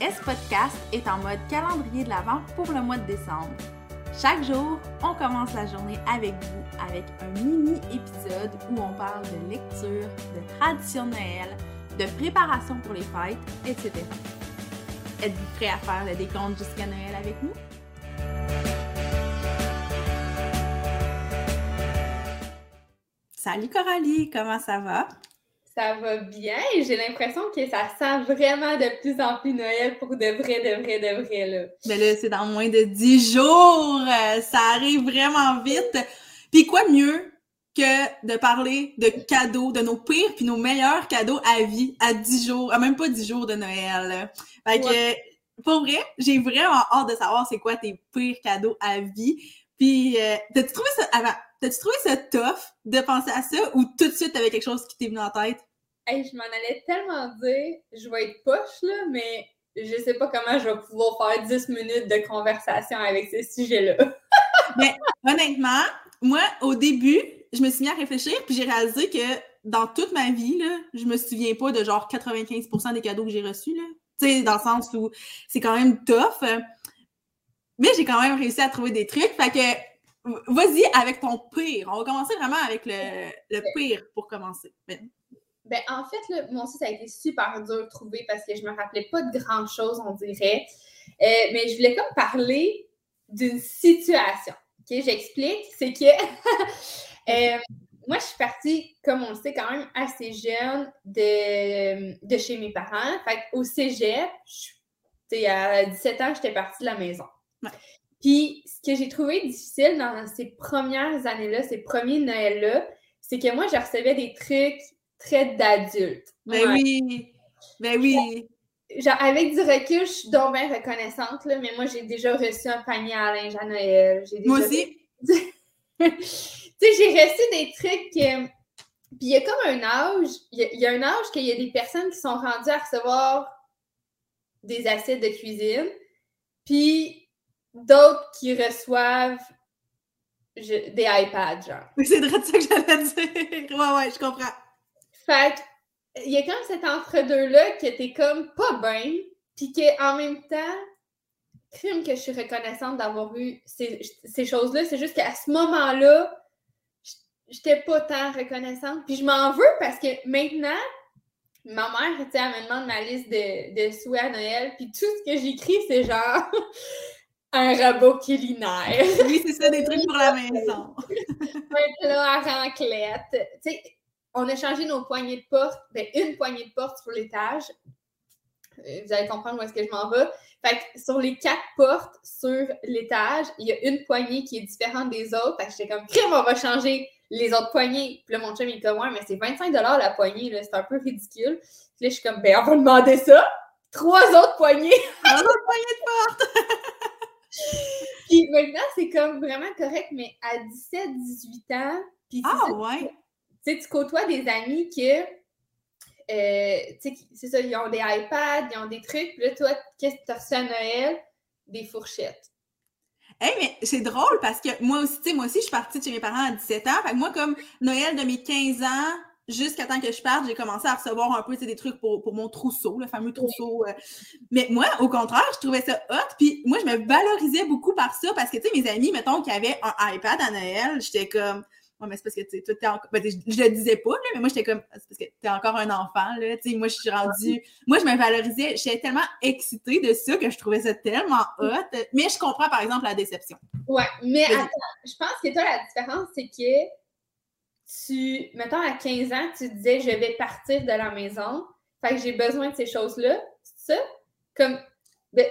S-Podcast est en mode calendrier de l'Avent pour le mois de décembre. Chaque jour, on commence la journée avec vous avec un mini-épisode où on parle de lecture, de tradition de Noël, de préparation pour les fêtes, etc. Êtes-vous prêt à faire le décompte jusqu'à Noël avec nous? Salut Coralie, comment ça va? Ça va bien. J'ai l'impression que ça sent vraiment de plus en plus Noël pour de vrai, de vrai, de vrai. Là. Mais là, c'est dans moins de dix jours. Euh, ça arrive vraiment vite. Puis quoi mieux que de parler de cadeaux, de nos pires puis nos meilleurs cadeaux à vie à dix jours, à même pas dix jours de Noël. Fait que, pour vrai, j'ai vraiment hâte de savoir c'est quoi tes pires cadeaux à vie. Puis, euh, t'as-tu trouvé ça avant? T'as-tu trouvé ça tough de penser à ça ou tout de suite t'avais quelque chose qui t'est venu en tête? Hey, je m'en allais tellement dire, je vais être poche, là, mais je sais pas comment je vais pouvoir faire 10 minutes de conversation avec ce sujet-là. mais honnêtement, moi, au début, je me suis mis à réfléchir, puis j'ai réalisé que dans toute ma vie, là, je me souviens pas de genre 95% des cadeaux que j'ai reçus, là. Tu sais, dans le sens où c'est quand même tough. Mais j'ai quand même réussi à trouver des trucs. Fait que Vas-y avec ton pire. On va commencer vraiment avec le, pire pour commencer. Ben. ben, en fait, là, moi aussi, ça a été super dur de trouver parce que je me rappelais pas de grand-chose, on dirait. Euh, mais je voulais comme parler d'une situation. OK, j'explique. C'est que euh, moi, je suis partie, comme on le sait, quand même assez jeune de, de chez mes parents. Fait au cégep, à 17 ans, j'étais partie de la maison. Puis, ce que j'ai trouvé difficile dans ces premières années-là, ces premiers Noëls-là, c'est que moi, je recevais des trucs très d'adultes. Ben oui! Ben oui! Genre, avec du recul, je suis donc bien reconnaissante, là, mais moi, j'ai déjà reçu un panier à linge à Noël. Moi aussi! tu sais, j'ai reçu des trucs... Puis il y a comme un âge, il y, a un âge qu'il y a des personnes qui sont rendues à recevoir des assiettes de cuisine. Puis d'autres qui reçoivent des iPads, genre. c'est de ça que j'allais dire. Ouais, ouais, je comprends. Fait il y a comme cet entre-deux-là qui était comme pas bien, puis qu'en même temps, crime que je suis reconnaissante d'avoir eu ces, ces choses-là. C'est juste qu'à ce moment-là, j'étais pas tant reconnaissante. Puis je m'en veux parce que maintenant, ma mère, tu sais, elle me demande ma liste de, de souhaits à Noël, puis tout ce que j'écris, c'est genre un robot culinaire. Oui, c'est ça, des trucs pour la maison. un plat à. Tu sais, on a changé nos poignées de porte, ben, une poignée de porte sur l'étage. Euh, vous allez comprendre où est-ce que je m'en vais. Fait que sur les quatre portes sur l'étage, il y a une poignée qui est différente des autres. Fait que j'étais comme, crème, on va changer les autres poignées. Puis là, mon chum, il est comme, ouais, mais c'est 25 la poignée, c'est un peu ridicule. Puis là, je suis comme, ben, on va demander ça. Trois autres poignées. Trois autres poignées de porte. puis maintenant, c'est comme vraiment correct, mais à 17, 18 ans, puis ah, ouais. tu tu côtoies des amis que, euh, tu sais, c'est ça, ils ont des iPads, ils ont des trucs, puis là, toi, qu'est-ce que tu as reçu à Noël? Des fourchettes. Hey, mais c'est drôle parce que moi aussi, tu sais, moi aussi, je suis partie de chez mes parents à 17 ans. Fait que moi, comme Noël de mes 15 ans jusqu'à temps que je parte, j'ai commencé à recevoir un peu des trucs pour, mon trousseau, le fameux trousseau. Euh. Mais moi, au contraire, je trouvais ça hot. Puis moi, je me valorisais beaucoup par ça parce que, tu sais, mes amis, mettons, qui avaient un iPad à Noël, j'étais comme. Ouais, mais c'est parce que, tu sais, encore... Ben, je, le disais pas, là, mais moi, j'étais comme, c'est parce que t'es encore un enfant, là, tu sais, moi, je suis rendue, moi, je me valorisais, j'étais tellement excitée de ça que je trouvais ça tellement hot, mais je comprends, par exemple, la déception. Ouais, mais attends, je pense que toi, la différence, c'est que tu, mettons, à 15 ans, tu disais, je vais partir de la maison, fait que j'ai besoin de ces choses-là, c'est ça? Comme, ben,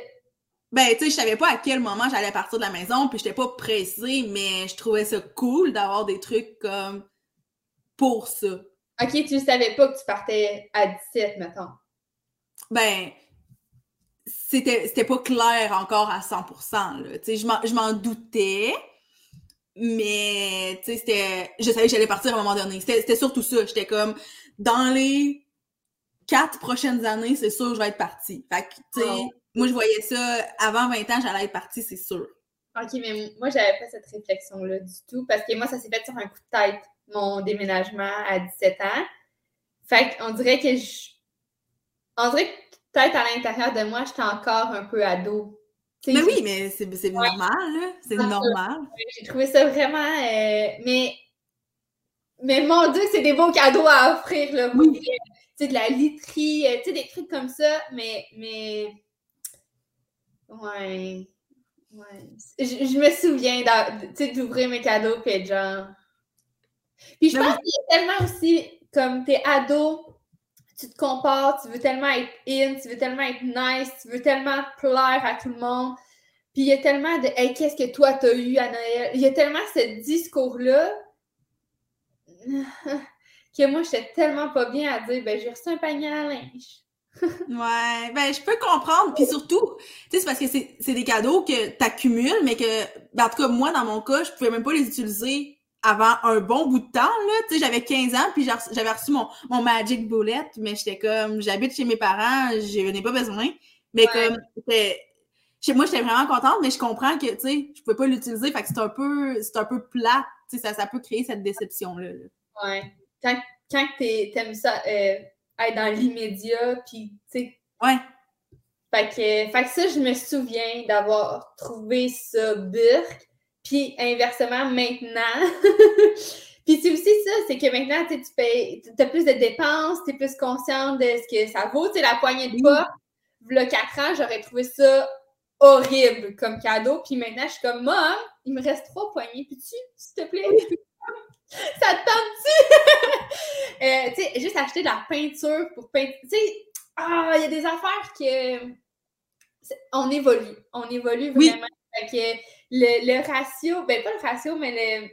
ben, tu sais, je savais pas à quel moment j'allais partir de la maison, puis j'étais pas pressée, mais je trouvais ça cool d'avoir des trucs comme pour ça. Ok, tu savais pas que tu partais à 17, mettons. Ben, c'était pas clair encore à 100%, là. Tu sais, je m'en doutais, mais, tu sais, c'était. Je savais que j'allais partir à un moment donné. C'était surtout ça. J'étais comme, dans les quatre prochaines années, c'est sûr que je vais être partie. Fait que, tu sais, moi, je voyais ça, avant 20 ans, j'allais être partie, c'est sûr. OK, mais moi, j'avais pas cette réflexion-là du tout, parce que moi, ça s'est fait sur un coup de tête, mon déménagement à 17 ans. Fait qu'on dirait que je. On dirait peut-être à l'intérieur de moi, j'étais encore un peu ado. Mais oui, mais c'est normal, là. C'est normal. J'ai trouvé ça vraiment. Euh, mais. Mais mon Dieu, c'est des beaux cadeaux à offrir, là. Oui. Tu sais, de la literie, euh, tu sais, des trucs comme ça, mais. mais... Ouais. Ouais. Je, me souviens d'ouvrir mes cadeaux puis genre. Puis je pense qu'il y a tellement aussi, comme t'es ado, tu te compares, tu veux tellement être in, tu veux tellement être nice, tu veux tellement plaire à tout le monde. Puis il y a tellement de Hey, qu'est-ce que toi t'as eu à Noël? Il y a tellement ce discours-là que moi, j'étais tellement pas bien à dire ben j'ai reçu un panier à linge. ouais, ben je peux comprendre. Puis surtout, tu sais, c'est parce que c'est des cadeaux que tu accumules, mais que, ben, en tout cas, moi, dans mon cas, je pouvais même pas les utiliser avant un bon bout de temps, là. Tu sais, j'avais 15 ans, puis j'avais reçu mon, mon Magic Bullet, mais j'étais comme, j'habite chez mes parents, je n'ai pas besoin. Mais comme, chez moi, j'étais vraiment contente, mais je comprends que, tu sais, je pouvais pas l'utiliser, fait que c'est un peu, c'est un peu plat, tu sais, ça, ça peut créer cette déception-là. Ouais. Quand, quand t'aimes ça, euh, être dans l'immédiat, puis, tu sais. Ouais. Fait que, fait que ça, je me souviens d'avoir trouvé ça burk, puis inversement, maintenant. puis c'est aussi ça, c'est que maintenant, tu payes, as plus de dépenses, tu es plus consciente de ce que ça vaut. Tu sais, la poignée de y a quatre ans, j'aurais trouvé ça horrible comme cadeau. Puis maintenant, je suis comme, maman, il me reste trois poignées. Puis tu, s'il te plaît, ça te tente-tu? euh, tu sais, juste acheter de la peinture pour peindre. Tu sais, ah, il y a des affaires que. On évolue. On évolue vraiment. Fait que le, ratio, ben pas le ratio, mais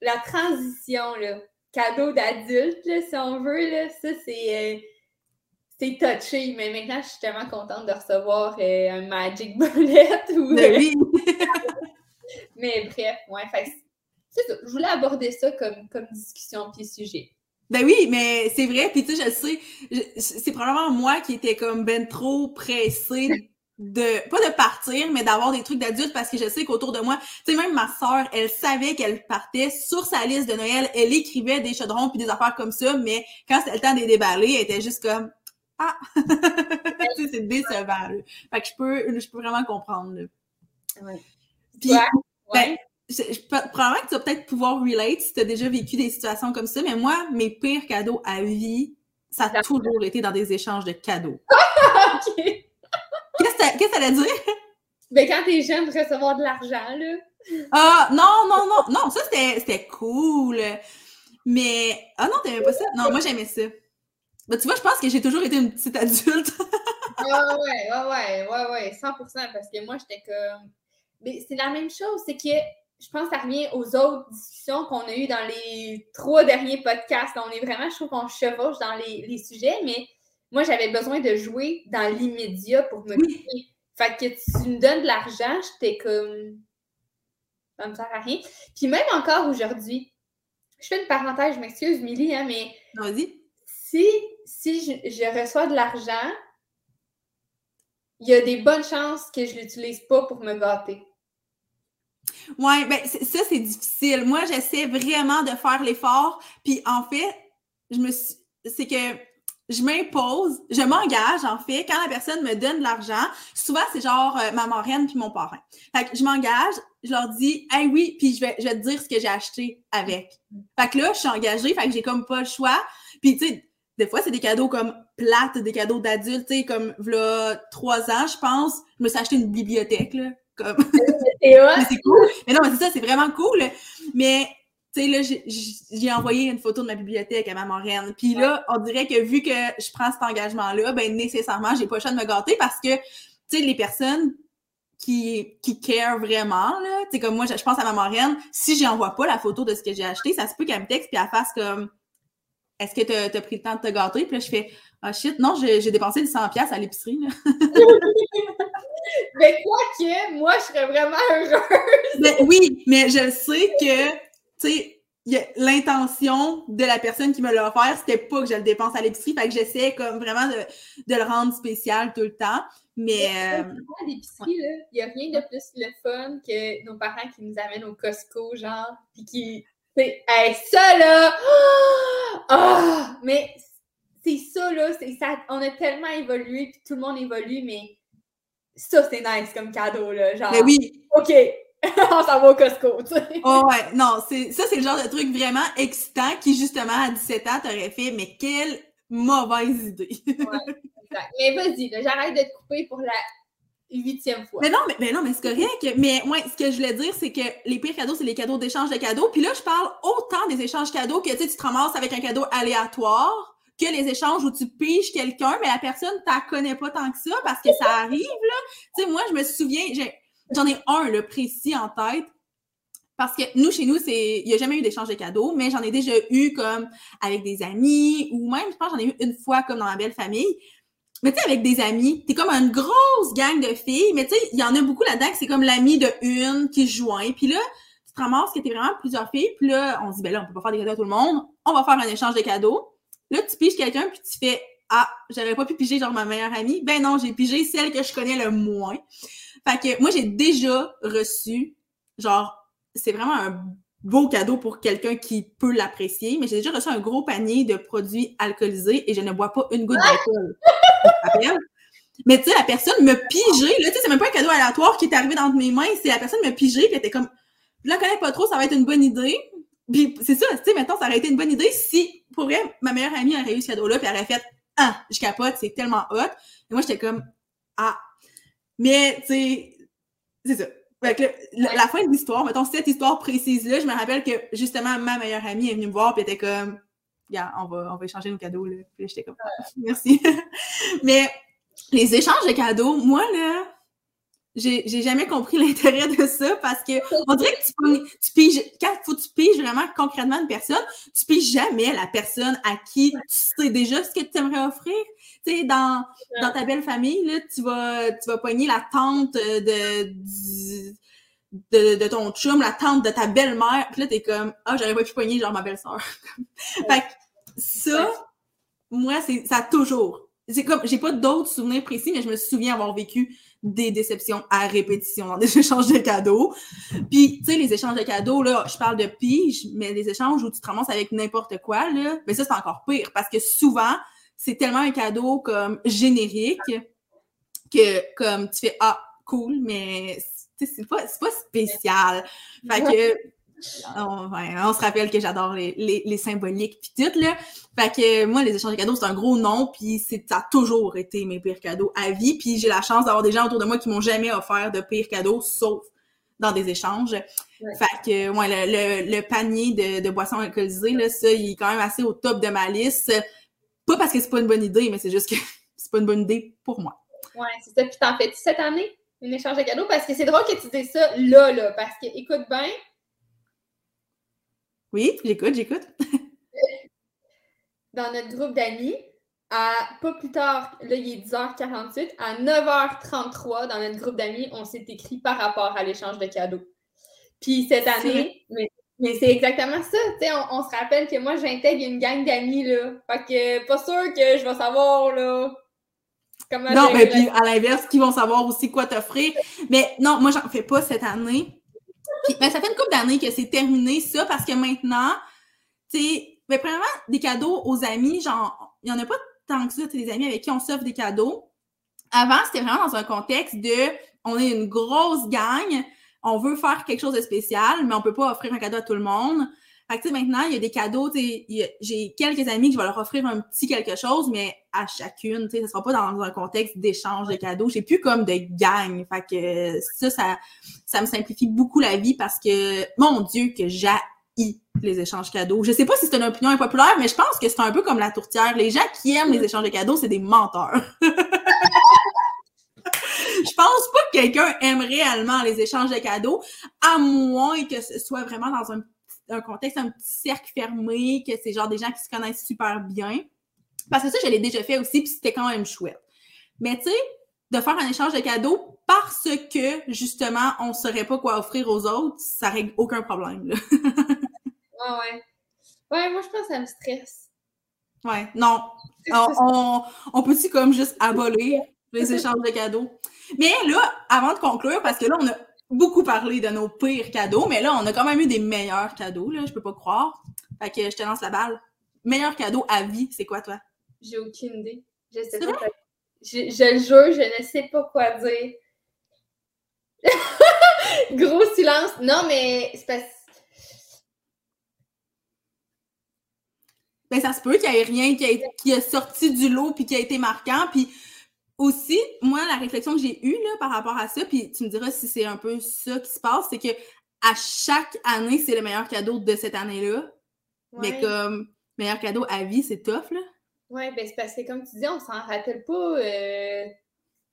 la transition, là, cadeau d'adulte, si on veut, là, ça, c'est. Euh, c'est touché, mais maintenant, je suis tellement contente de recevoir euh, un Magic Bullet. Ou, ben oui. mais bref, ouais, c'est ça. Je voulais aborder ça comme, comme discussion puis sujet. Ben oui, mais c'est vrai, puis tu sais, je sais, c'est probablement moi qui étais comme ben trop pressée de pas de partir, mais d'avoir des trucs d'adultes parce que je sais qu'autour de moi, tu sais, même ma soeur, elle savait qu'elle partait sur sa liste de Noël, elle écrivait des chaudrons puis des affaires comme ça, mais quand c'était le temps de les déballer, elle était juste comme Ah! c'est décevant. Fait que je peux, je peux vraiment comprendre. Là. Ouais. Puis, ben, je, probablement que tu vas peut-être pouvoir relate si tu as déjà vécu des situations comme ça, mais moi, mes pires cadeaux à vie, ça a toujours été dans des échanges de cadeaux. Qu'est-ce que ça allait dire? Ben, quand t'es jeune, recevoir de l'argent, là. Ah, non, non, non. Non, ça, c'était cool. Mais, ah non, t'aimais pas ça? Non, moi, j'aimais ça. Ben, tu vois, je pense que j'ai toujours été une petite adulte. ah ouais, ouais, ouais, ouais, ouais, 100% parce que moi, j'étais comme. Mais c'est la même chose, c'est que je pense que ça revient aux autres discussions qu'on a eues dans les trois derniers podcasts. On est vraiment, je trouve qu'on chevauche dans les, les sujets, mais moi, j'avais besoin de jouer dans l'immédiat pour me oui. Fait que tu me donnes de l'argent, j'étais comme. Ça me sert à rien. Puis même encore aujourd'hui, je fais une parenthèse, je m'excuse, Milly, hein, mais. Vas-y. Si, si je, reçois de l'argent, il y a des bonnes chances que je ne l'utilise pas pour me gâter. Oui, ben ça, c'est difficile. Moi, j'essaie vraiment de faire l'effort. Puis en fait, je me suis. C'est que je m'impose, je m'engage en fait, quand la personne me donne de l'argent, souvent c'est genre euh, ma marraine puis mon parrain. Fait que je m'engage, je leur dis Hey oui, puis je vais, je vais te dire ce que j'ai acheté avec. Fait que là, je suis engagée, fait que j'ai comme pas le choix. Puis tu sais, des fois, c'est des cadeaux comme plates, des cadeaux d'adultes, tu sais, comme là, trois ans, je pense, je me suis acheté une bibliothèque, là. Comme... c'est cool. Mais non, mais c'est ça, c'est vraiment cool. Mais tu sais, là, j'ai envoyé une photo de ma bibliothèque à ma marraine. Puis là, on dirait que vu que je prends cet engagement-là, ben nécessairement, j'ai pas le choix de me gâter parce que, tu sais, les personnes qui, qui care vraiment, là, tu sais, comme moi, je, pense à ma marraine, si j'envoie pas la photo de ce que j'ai acheté, ça se peut qu'elle me texte puis elle fasse comme Est-ce que tu as, pris le temps de te gâter? Puis là, je fais Ah shit, non, j'ai dépensé 100$ à l'épicerie. mais quoi que, moi, je serais vraiment heureuse. Ben oui, mais je sais que tu sais, l'intention de la personne qui me l'a offert, c'était pas que je le dépense à l'épicerie. Fait que j'essaie comme vraiment de, de, le rendre spécial tout le temps. Mais. Euh, l'épicerie, là, il n'y a rien de plus le fun que nos parents qui nous amènent au Costco, genre, puis qui. Hey, ça là! Oh! Mais c'est ça, là, c'est ça. On a tellement évolué, puis tout le monde évolue, mais ça, c'est nice comme cadeau, là. Genre, Mais oui. OK, on s'en va au Costco, tu sais. Oh ouais, non, ça, c'est le genre de truc vraiment excitant qui, justement, à 17 ans, t'aurais fait, mais quelle mauvaise idée. Exact. Mais vas-y, j'arrête de te couper pour la huitième fois. mais non, mais, mais non, mais c'est correct. Mais ouais, ce que je voulais dire, c'est que les pires cadeaux, c'est les cadeaux d'échange de cadeaux. Puis là, je parle autant des échanges cadeaux que tu tu te ramasses avec un cadeau aléatoire que les échanges où tu piges quelqu'un, mais la personne t'en connaît pas tant que ça parce que ça arrive, là. Tu sais, moi, je me souviens, j'ai- j'en ai un, le précis en tête. Parce que nous, chez nous. Il n'y a jamais eu d'échange de cadeaux, mais j'en ai déjà eu comme avec des amis, ou même, je pense, j'en ai eu une fois comme dans ma belle famille. Mais tu sais, avec des amis, t'es comme une grosse gang de filles, mais tu sais, il y en a beaucoup là-dedans que c'est comme l'ami de une qui se joint. Puis là, tu te ramasses que t'es vraiment plusieurs filles, puis là, on se dit, ben là, on peut pas faire des cadeaux à tout le monde, on va faire un échange de cadeaux. Là, tu piges quelqu'un, puis tu fais, ah, j'aurais pas pu piger genre ma meilleure amie. Ben non, j'ai pigé celle que je connais le moins. Fait que moi, j'ai déjà reçu, genre, c'est vraiment un beau cadeau pour quelqu'un qui peut l'apprécier, mais j'ai déjà reçu un gros panier de produits alcoolisés et je ne bois pas une goutte d'alcool. Mais tu sais, la personne me pigeait, là, tu sais, c'est même pas un cadeau aléatoire qui est arrivé dans mes mains, c'est la personne me pigeait, puis elle était comme, je la connais pas trop, ça va être une bonne idée. Puis c'est ça, tu sais, maintenant, ça aurait été une bonne idée si, pour vrai, ma meilleure amie aurait eu ce cadeau-là, puis elle aurait fait, ah, je capote, c'est tellement hot. Et moi, j'étais comme, ah. Mais, tu sais, c'est ça. Fait que la, la fin de l'histoire, mettons, cette histoire précise-là, je me rappelle que, justement, ma meilleure amie est venue me voir, puis était comme, Regarde, on va, on va échanger nos cadeaux, là. Puis j'étais comme, merci. Mais les échanges de cadeaux, moi, là, j'ai j'ai jamais compris l'intérêt de ça parce que on dirait que tu, tu piges, quand faut que tu piges vraiment concrètement une personne, tu piges jamais la personne à qui tu sais déjà ce que tu aimerais offrir. Tu sais, dans, dans ta belle famille, là, tu vas, tu vas pogner la tante euh, de, de, de ton chum, la tante de ta belle-mère. Puis là, t'es comme, ah, j'aurais pas pu pogner genre ma belle-sœur. fait que ça, moi, c'est, ça a toujours. C'est comme, j'ai pas d'autres souvenirs précis, mais je me souviens avoir vécu des déceptions à répétition dans des échanges de cadeaux. Puis, tu sais, les échanges de cadeaux, là, je parle de pige, mais les échanges où tu te ramasses avec n'importe quoi, là, mais ça, c'est encore pire parce que souvent, c'est tellement un cadeau comme générique que, comme, tu fais, ah, cool, mais c'est pas, pas spécial. Fait que, on, ouais, on se rappelle que j'adore les, les, les symboliques tout, là. Fait que moi, les échanges de cadeaux, c'est un gros nom, puis c'est ça a toujours été mes pires cadeaux à vie. Puis j'ai la chance d'avoir des gens autour de moi qui m'ont jamais offert de pires cadeaux, sauf dans des échanges. Fait que, ouais, le, le, le panier de, de boissons alcoolisées, là, ça, il est quand même assez au top de ma liste. Pas parce que c'est pas une bonne idée, mais c'est juste que c'est pas une bonne idée pour moi. Ouais, c'est ça. Puis t'en fais-tu cette année, une échange de cadeaux? Parce que c'est drôle que tu dises ça là, là. Parce que, écoute bien, Oui, j'écoute, j'écoute. dans notre groupe d'amis, à pas plus tard, là, il est 10h48, à 9h33, dans notre groupe d'amis, on s'est écrit par rapport à l'échange de cadeaux. Puis cette année, mais, mais c'est exactement ça. Tu sais, on, on se rappelle que moi, j'intègre une gang d'amis, là. Fait que pas sûr que je vais savoir, là. Comment Non, mais puis à l'inverse, qui vont savoir aussi quoi t'offrir. Mais non, moi, j'en fais pas cette année. Ben, ça fait une couple d'années que c'est terminé, ça, parce que maintenant, tu sais, ben, premièrement, des cadeaux aux amis, genre, il y en a pas tant que ça, tu des amis avec qui on s'offre des cadeaux. Avant, c'était vraiment dans un contexte de, on est une grosse gang, on veut faire quelque chose de spécial, mais on peut pas offrir un cadeau à tout le monde. Fait que, maintenant, il y a des cadeaux, j'ai quelques amis que je vais leur offrir un petit quelque chose, mais à chacune, sais, ça sera pas dans un contexte d'échange de cadeaux. J'ai plus comme de gang. Fait que ça, ça, ça me simplifie beaucoup la vie parce que, mon Dieu, que j'ai les échanges cadeaux. Je sais pas si c'est une opinion impopulaire, mais je pense que c'est un peu comme la tourtière. Les gens qui aiment les échanges de cadeaux, c'est des menteurs. je pense pas que quelqu'un aime réellement les échanges de cadeaux, à moins que ce soit vraiment dans un, un contexte, un petit cercle fermé, que c'est genre des gens qui se connaissent super bien. Parce que ça, je l'ai déjà fait aussi, puis c'était quand même chouette. Mais tu sais, de faire un échange de cadeaux parce que, justement, on saurait pas quoi offrir aux autres, ça règle aucun problème. Là. Ouais, ouais. Ouais, moi, je pense que ça me stresse. Ouais, non. On, on, on peut-tu comme juste abolir les échanges de cadeaux? Mais là, avant de conclure, parce que là, on a beaucoup parlé de nos pires cadeaux, mais là, on a quand même eu des meilleurs cadeaux, là, je peux pas croire. Fait que je te lance la balle. Meilleur cadeau à vie, c'est quoi, toi? J'ai aucune idée. Je sais pas. Je, je le jure, je ne sais pas quoi dire. Gros silence. Non, mais c'est parce ben ça se peut qu'il n'y ait rien qui a, qui a, sorti du lot puis qui a été marquant. Puis aussi, moi, la réflexion que j'ai eue là, par rapport à ça, puis tu me diras si c'est un peu ça qui se passe, c'est que à chaque année, c'est le meilleur cadeau de cette année-là. Mais comme meilleur cadeau à vie, c'est tough, là. Oui, ben c'est parce que comme tu dis, on s'en rappelle pas. Euh,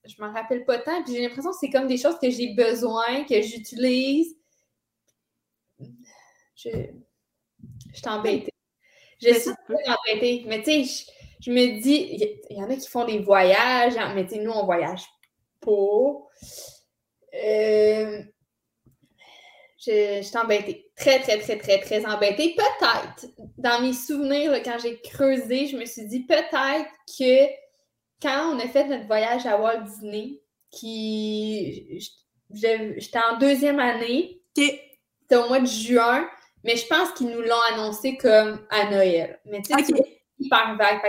je m'en rappelle pas tant. Puis j'ai l'impression que c'est comme des choses que j'ai besoin, que j'utilise. Je, je t'embête. Je suis embêtée. Mais tu sais, je, me dis, il y, en a qui font des voyages, hein, mais tu sais, nous, on voyage pas. Euh, je, suis embêtée. Très, très, très, très, très embêtée. Peut-être, dans mes souvenirs, quand j'ai creusé, je me suis dit peut-être que quand on a fait notre voyage à Walt Disney, qui j'étais en deuxième année, c'était au mois de juin, mais je pense qu'ils nous l'ont annoncé comme à Noël. Mais tu sais, hyper vague.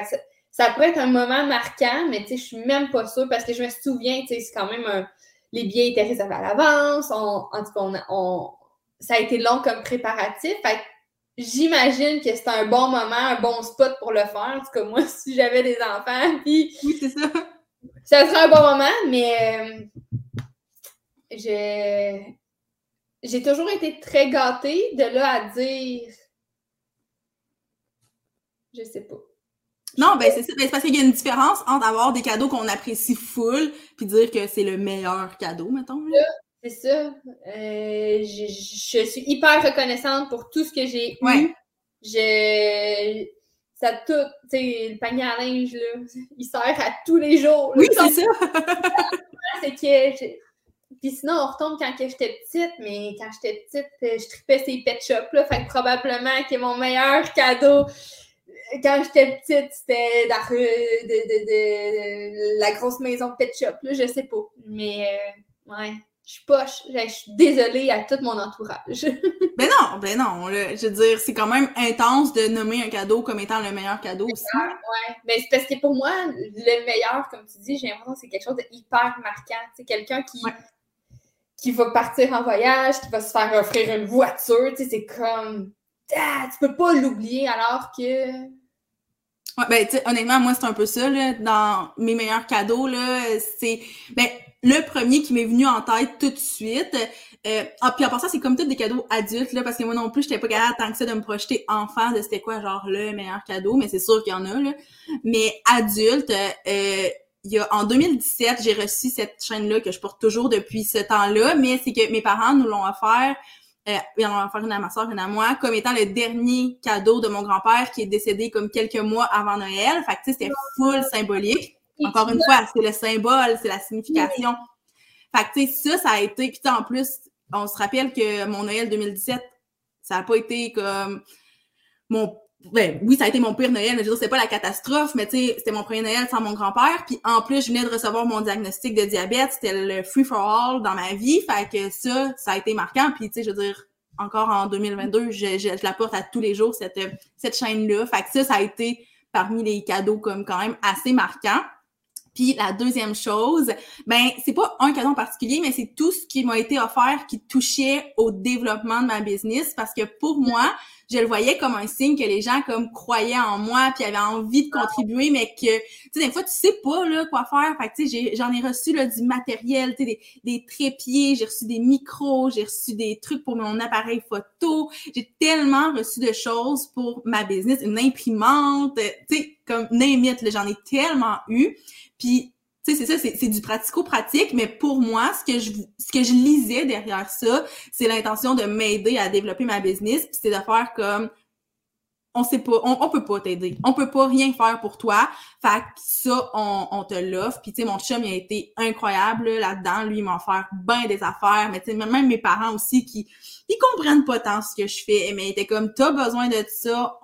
Ça, pourrait être un moment marquant, mais tu sais, je suis même pas sûre parce que je me souviens, tu sais, c'est quand même un... Les billets étaient réservés à l'avance. en tout cas, on, ça a été long comme préparatif. Fait j'imagine que c'est un bon moment, un bon spot pour le faire. En tout cas, moi, si j'avais des enfants, puis... Oui, c'est ça. Ça serait un bon moment, mais euh, j'ai toujours été très gâtée de là à dire... Je sais pas. Non, ben c'est ça. Ben, c'est parce qu'il y a une différence entre avoir des cadeaux qu'on apprécie full puis dire que c'est le meilleur cadeau, mettons. C'est ça. Euh, je, je, suis hyper reconnaissante pour tout ce que j'ai eu. Je, ça tout, tu sais, le panier à linge, là, il sert à tous les jours. Oui, c'est ça. c'est que, puis sinon, on retombe quand j'étais petite, mais quand j'étais petite, je tripais ces pet shops, là, fait que probablement que mon meilleur cadeau quand j'étais petite, c'était la, de, de, de, la grosse maison pet shop, là, je sais pas. Mais, euh, ouais je suis poche, je suis désolée à tout mon entourage. ben non, ben non, je veux dire, c'est quand même intense de nommer un cadeau comme étant le meilleur cadeau aussi. Ouais, mais c'est parce que pour moi, le meilleur, comme tu dis, j'ai l'impression que c'est quelque chose de hyper marquant. C'est quelqu'un qui, qui va partir en voyage, qui va se faire offrir une voiture, tu sais, c'est comme, ah, tu peux pas l'oublier alors que... Ouais, ben, tu honnêtement, moi, c'est un peu ça, là, dans mes meilleurs cadeaux, là, c'est, ben, le premier qui m'est venu en tête tout de suite. Euh, ah, puis à ça, c'est comme tout des cadeaux adultes, là, parce que moi non plus, j'étais pas capable tant que ça de me projeter enfant de c'était quoi, genre, le meilleur cadeau, mais c'est sûr qu'il y en a, là. Mais adulte, euh, il y a, en 2017, j'ai reçu cette chaîne-là que je porte toujours depuis ce temps-là, mais c'est que mes parents nous l'ont offert, euh, en ont offert une à ma soeur, une à moi, comme étant le dernier cadeau de mon grand-père qui est décédé comme quelques mois avant Noël. Fait que, tu sais, c'était full symbolique. Encore une fois, c'est le symbole, c'est la signification. Fait que, tu sais, ça, ça a été. Puis, en plus, on se rappelle que mon Noël 2017, ça n'a pas été comme mon. Ben, oui, ça a été mon pire Noël, je veux dire, c'est pas la catastrophe, mais tu sais, c'était mon premier Noël sans mon grand-père. Puis en plus, je venais de recevoir mon diagnostic de diabète. C'était le free for all dans ma vie. Fait que ça, ça a été marquant. Puis, tu sais, je veux dire, encore en 2022, je, je, la porte à tous les jours, cette, cette chaîne-là. Fait que ça, ça a été parmi les cadeaux comme quand même assez marquants. Puis la deuxième chose, ben c'est pas un cadeau en particulier, mais c'est tout ce qui m'a été offert qui touchait au développement de ma business parce que pour moi, je le voyais comme un signe que les gens comme croyaient en moi puis avaient envie de contribuer mais que tu sais des fois tu sais pas là quoi faire. Fait tu sais j'en ai, reçu là du matériel tu sais des, trépieds j'ai reçu des micros j'ai reçu des trucs pour mon appareil photo. J'ai tellement reçu de choses pour ma business une imprimante tu sais comme name j'en ai tellement eu. Puis, c'est ça, c'est du pratico-pratique, mais pour moi, ce que je, ce que je lisais derrière ça, c'est l'intention de m'aider à développer ma business, puis c'est de faire comme on sait pas, on, on peut pas t'aider. On peut pas rien faire pour toi. Fait que ça, on, on te l'offre. Puis tu sais, mon chum, il a été incroyable là-dedans. Lui, il m'a offert bien des affaires. Mais tu sais, même mes parents aussi qui ils comprennent pas tant ce que je fais. Mais ils étaient comme, t'as besoin de ça,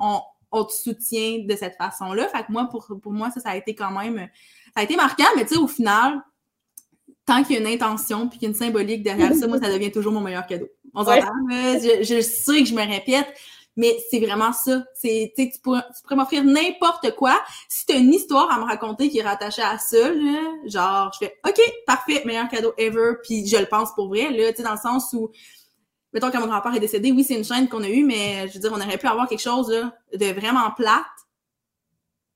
on te soutient de cette façon-là. Fait que moi, pour, pour moi, ça, ça a été quand même ça a été marquant, mais tu sais, au final, tant qu'il y a une intention puis qu'il y a une symbolique derrière ça, moi, ça devient toujours mon meilleur cadeau. On s'entend, je, je, sais que je me répète, Mais c'est vraiment ça. C'est, tu pourrais, tu pourrais m'offrir n'importe quoi. Si t'as une histoire à me raconter qui est rattachée à ça, là, genre, je fais, OK, parfait, meilleur cadeau ever, puis je le pense pour vrai, là, tu sais, dans le sens où, mettons, quand mon grand-père est décédé, oui, c'est une chaîne qu'on a eue, mais je veux dire, on aurait pu avoir quelque chose, là, de vraiment plate.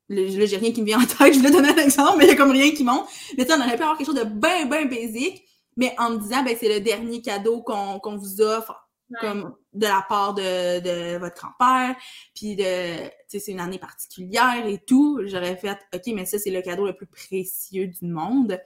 Là, j'ai rien qui me vient en tête, je voulais donner un exemple, mais il y a comme rien qui monte. Mais tu sais, on aurait pu avoir quelque chose de bien, bien basique, mais en me disant, ben, c'est le dernier cadeau qu'on qu'on vous offre comme de la part de, de votre grand-père, puis de, tu sais, c'est une année particulière et tout, j'aurais fait, OK, mais ça, c'est le cadeau le plus précieux du monde.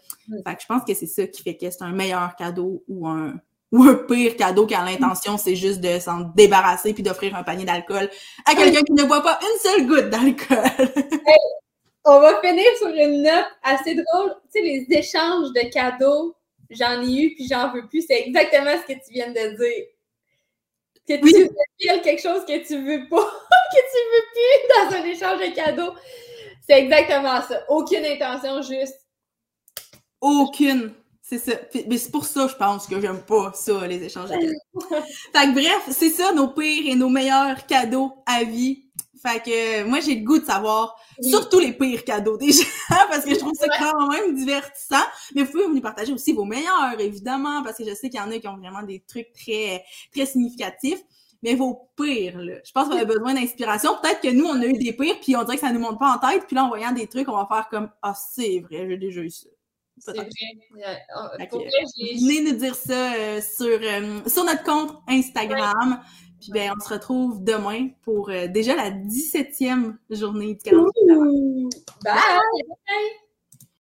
Fait que je pense que c'est ça qui fait que c'est un meilleur cadeau ou un, ou un pire cadeau quand l'intention, c'est juste de s'en débarrasser puis d'offrir un panier d'alcool à quelqu'un qui ne boit pas une seule goutte d'alcool. on va finir sur une note assez drôle. Tu sais, les échanges de cadeaux, j'en ai eu puis j'en veux plus. C'est exactement ce que tu viens de dire que tu oui. quelque chose que tu veux pas, que tu veux plus dans un échange de cadeaux. C'est exactement ça. Aucune intention, juste. Aucune. C'est ça. Mais c'est pour ça, je pense, que j'aime pas ça, les échanges de cadeaux. fait que bref, c'est ça, nos pires et nos meilleurs cadeaux à vie. Fait que moi, j'ai le goût de savoir surtout les pires cadeaux des gens, parce que je trouve ça quand même divertissant. Mais vous pouvez nous partager aussi vos meilleurs, évidemment, parce que je sais qu'il y en a qui ont vraiment des trucs très, très significatifs. Mais vos pires, là. Je pense qu'on a besoin d'inspiration. Peut-être que nous, on a eu des pires, puis on dirait que ça nous monte pas en tête. Puis là, en voyant des trucs, on va faire comme Ah, c'est vrai, j'ai déjà eu ça. C'est vrai. venez nous dire ça euh, sur, euh, sur notre compte Instagram. Puis ben, on se retrouve demain pour euh, déjà la 17e journée du calendrier. Bye! Bye.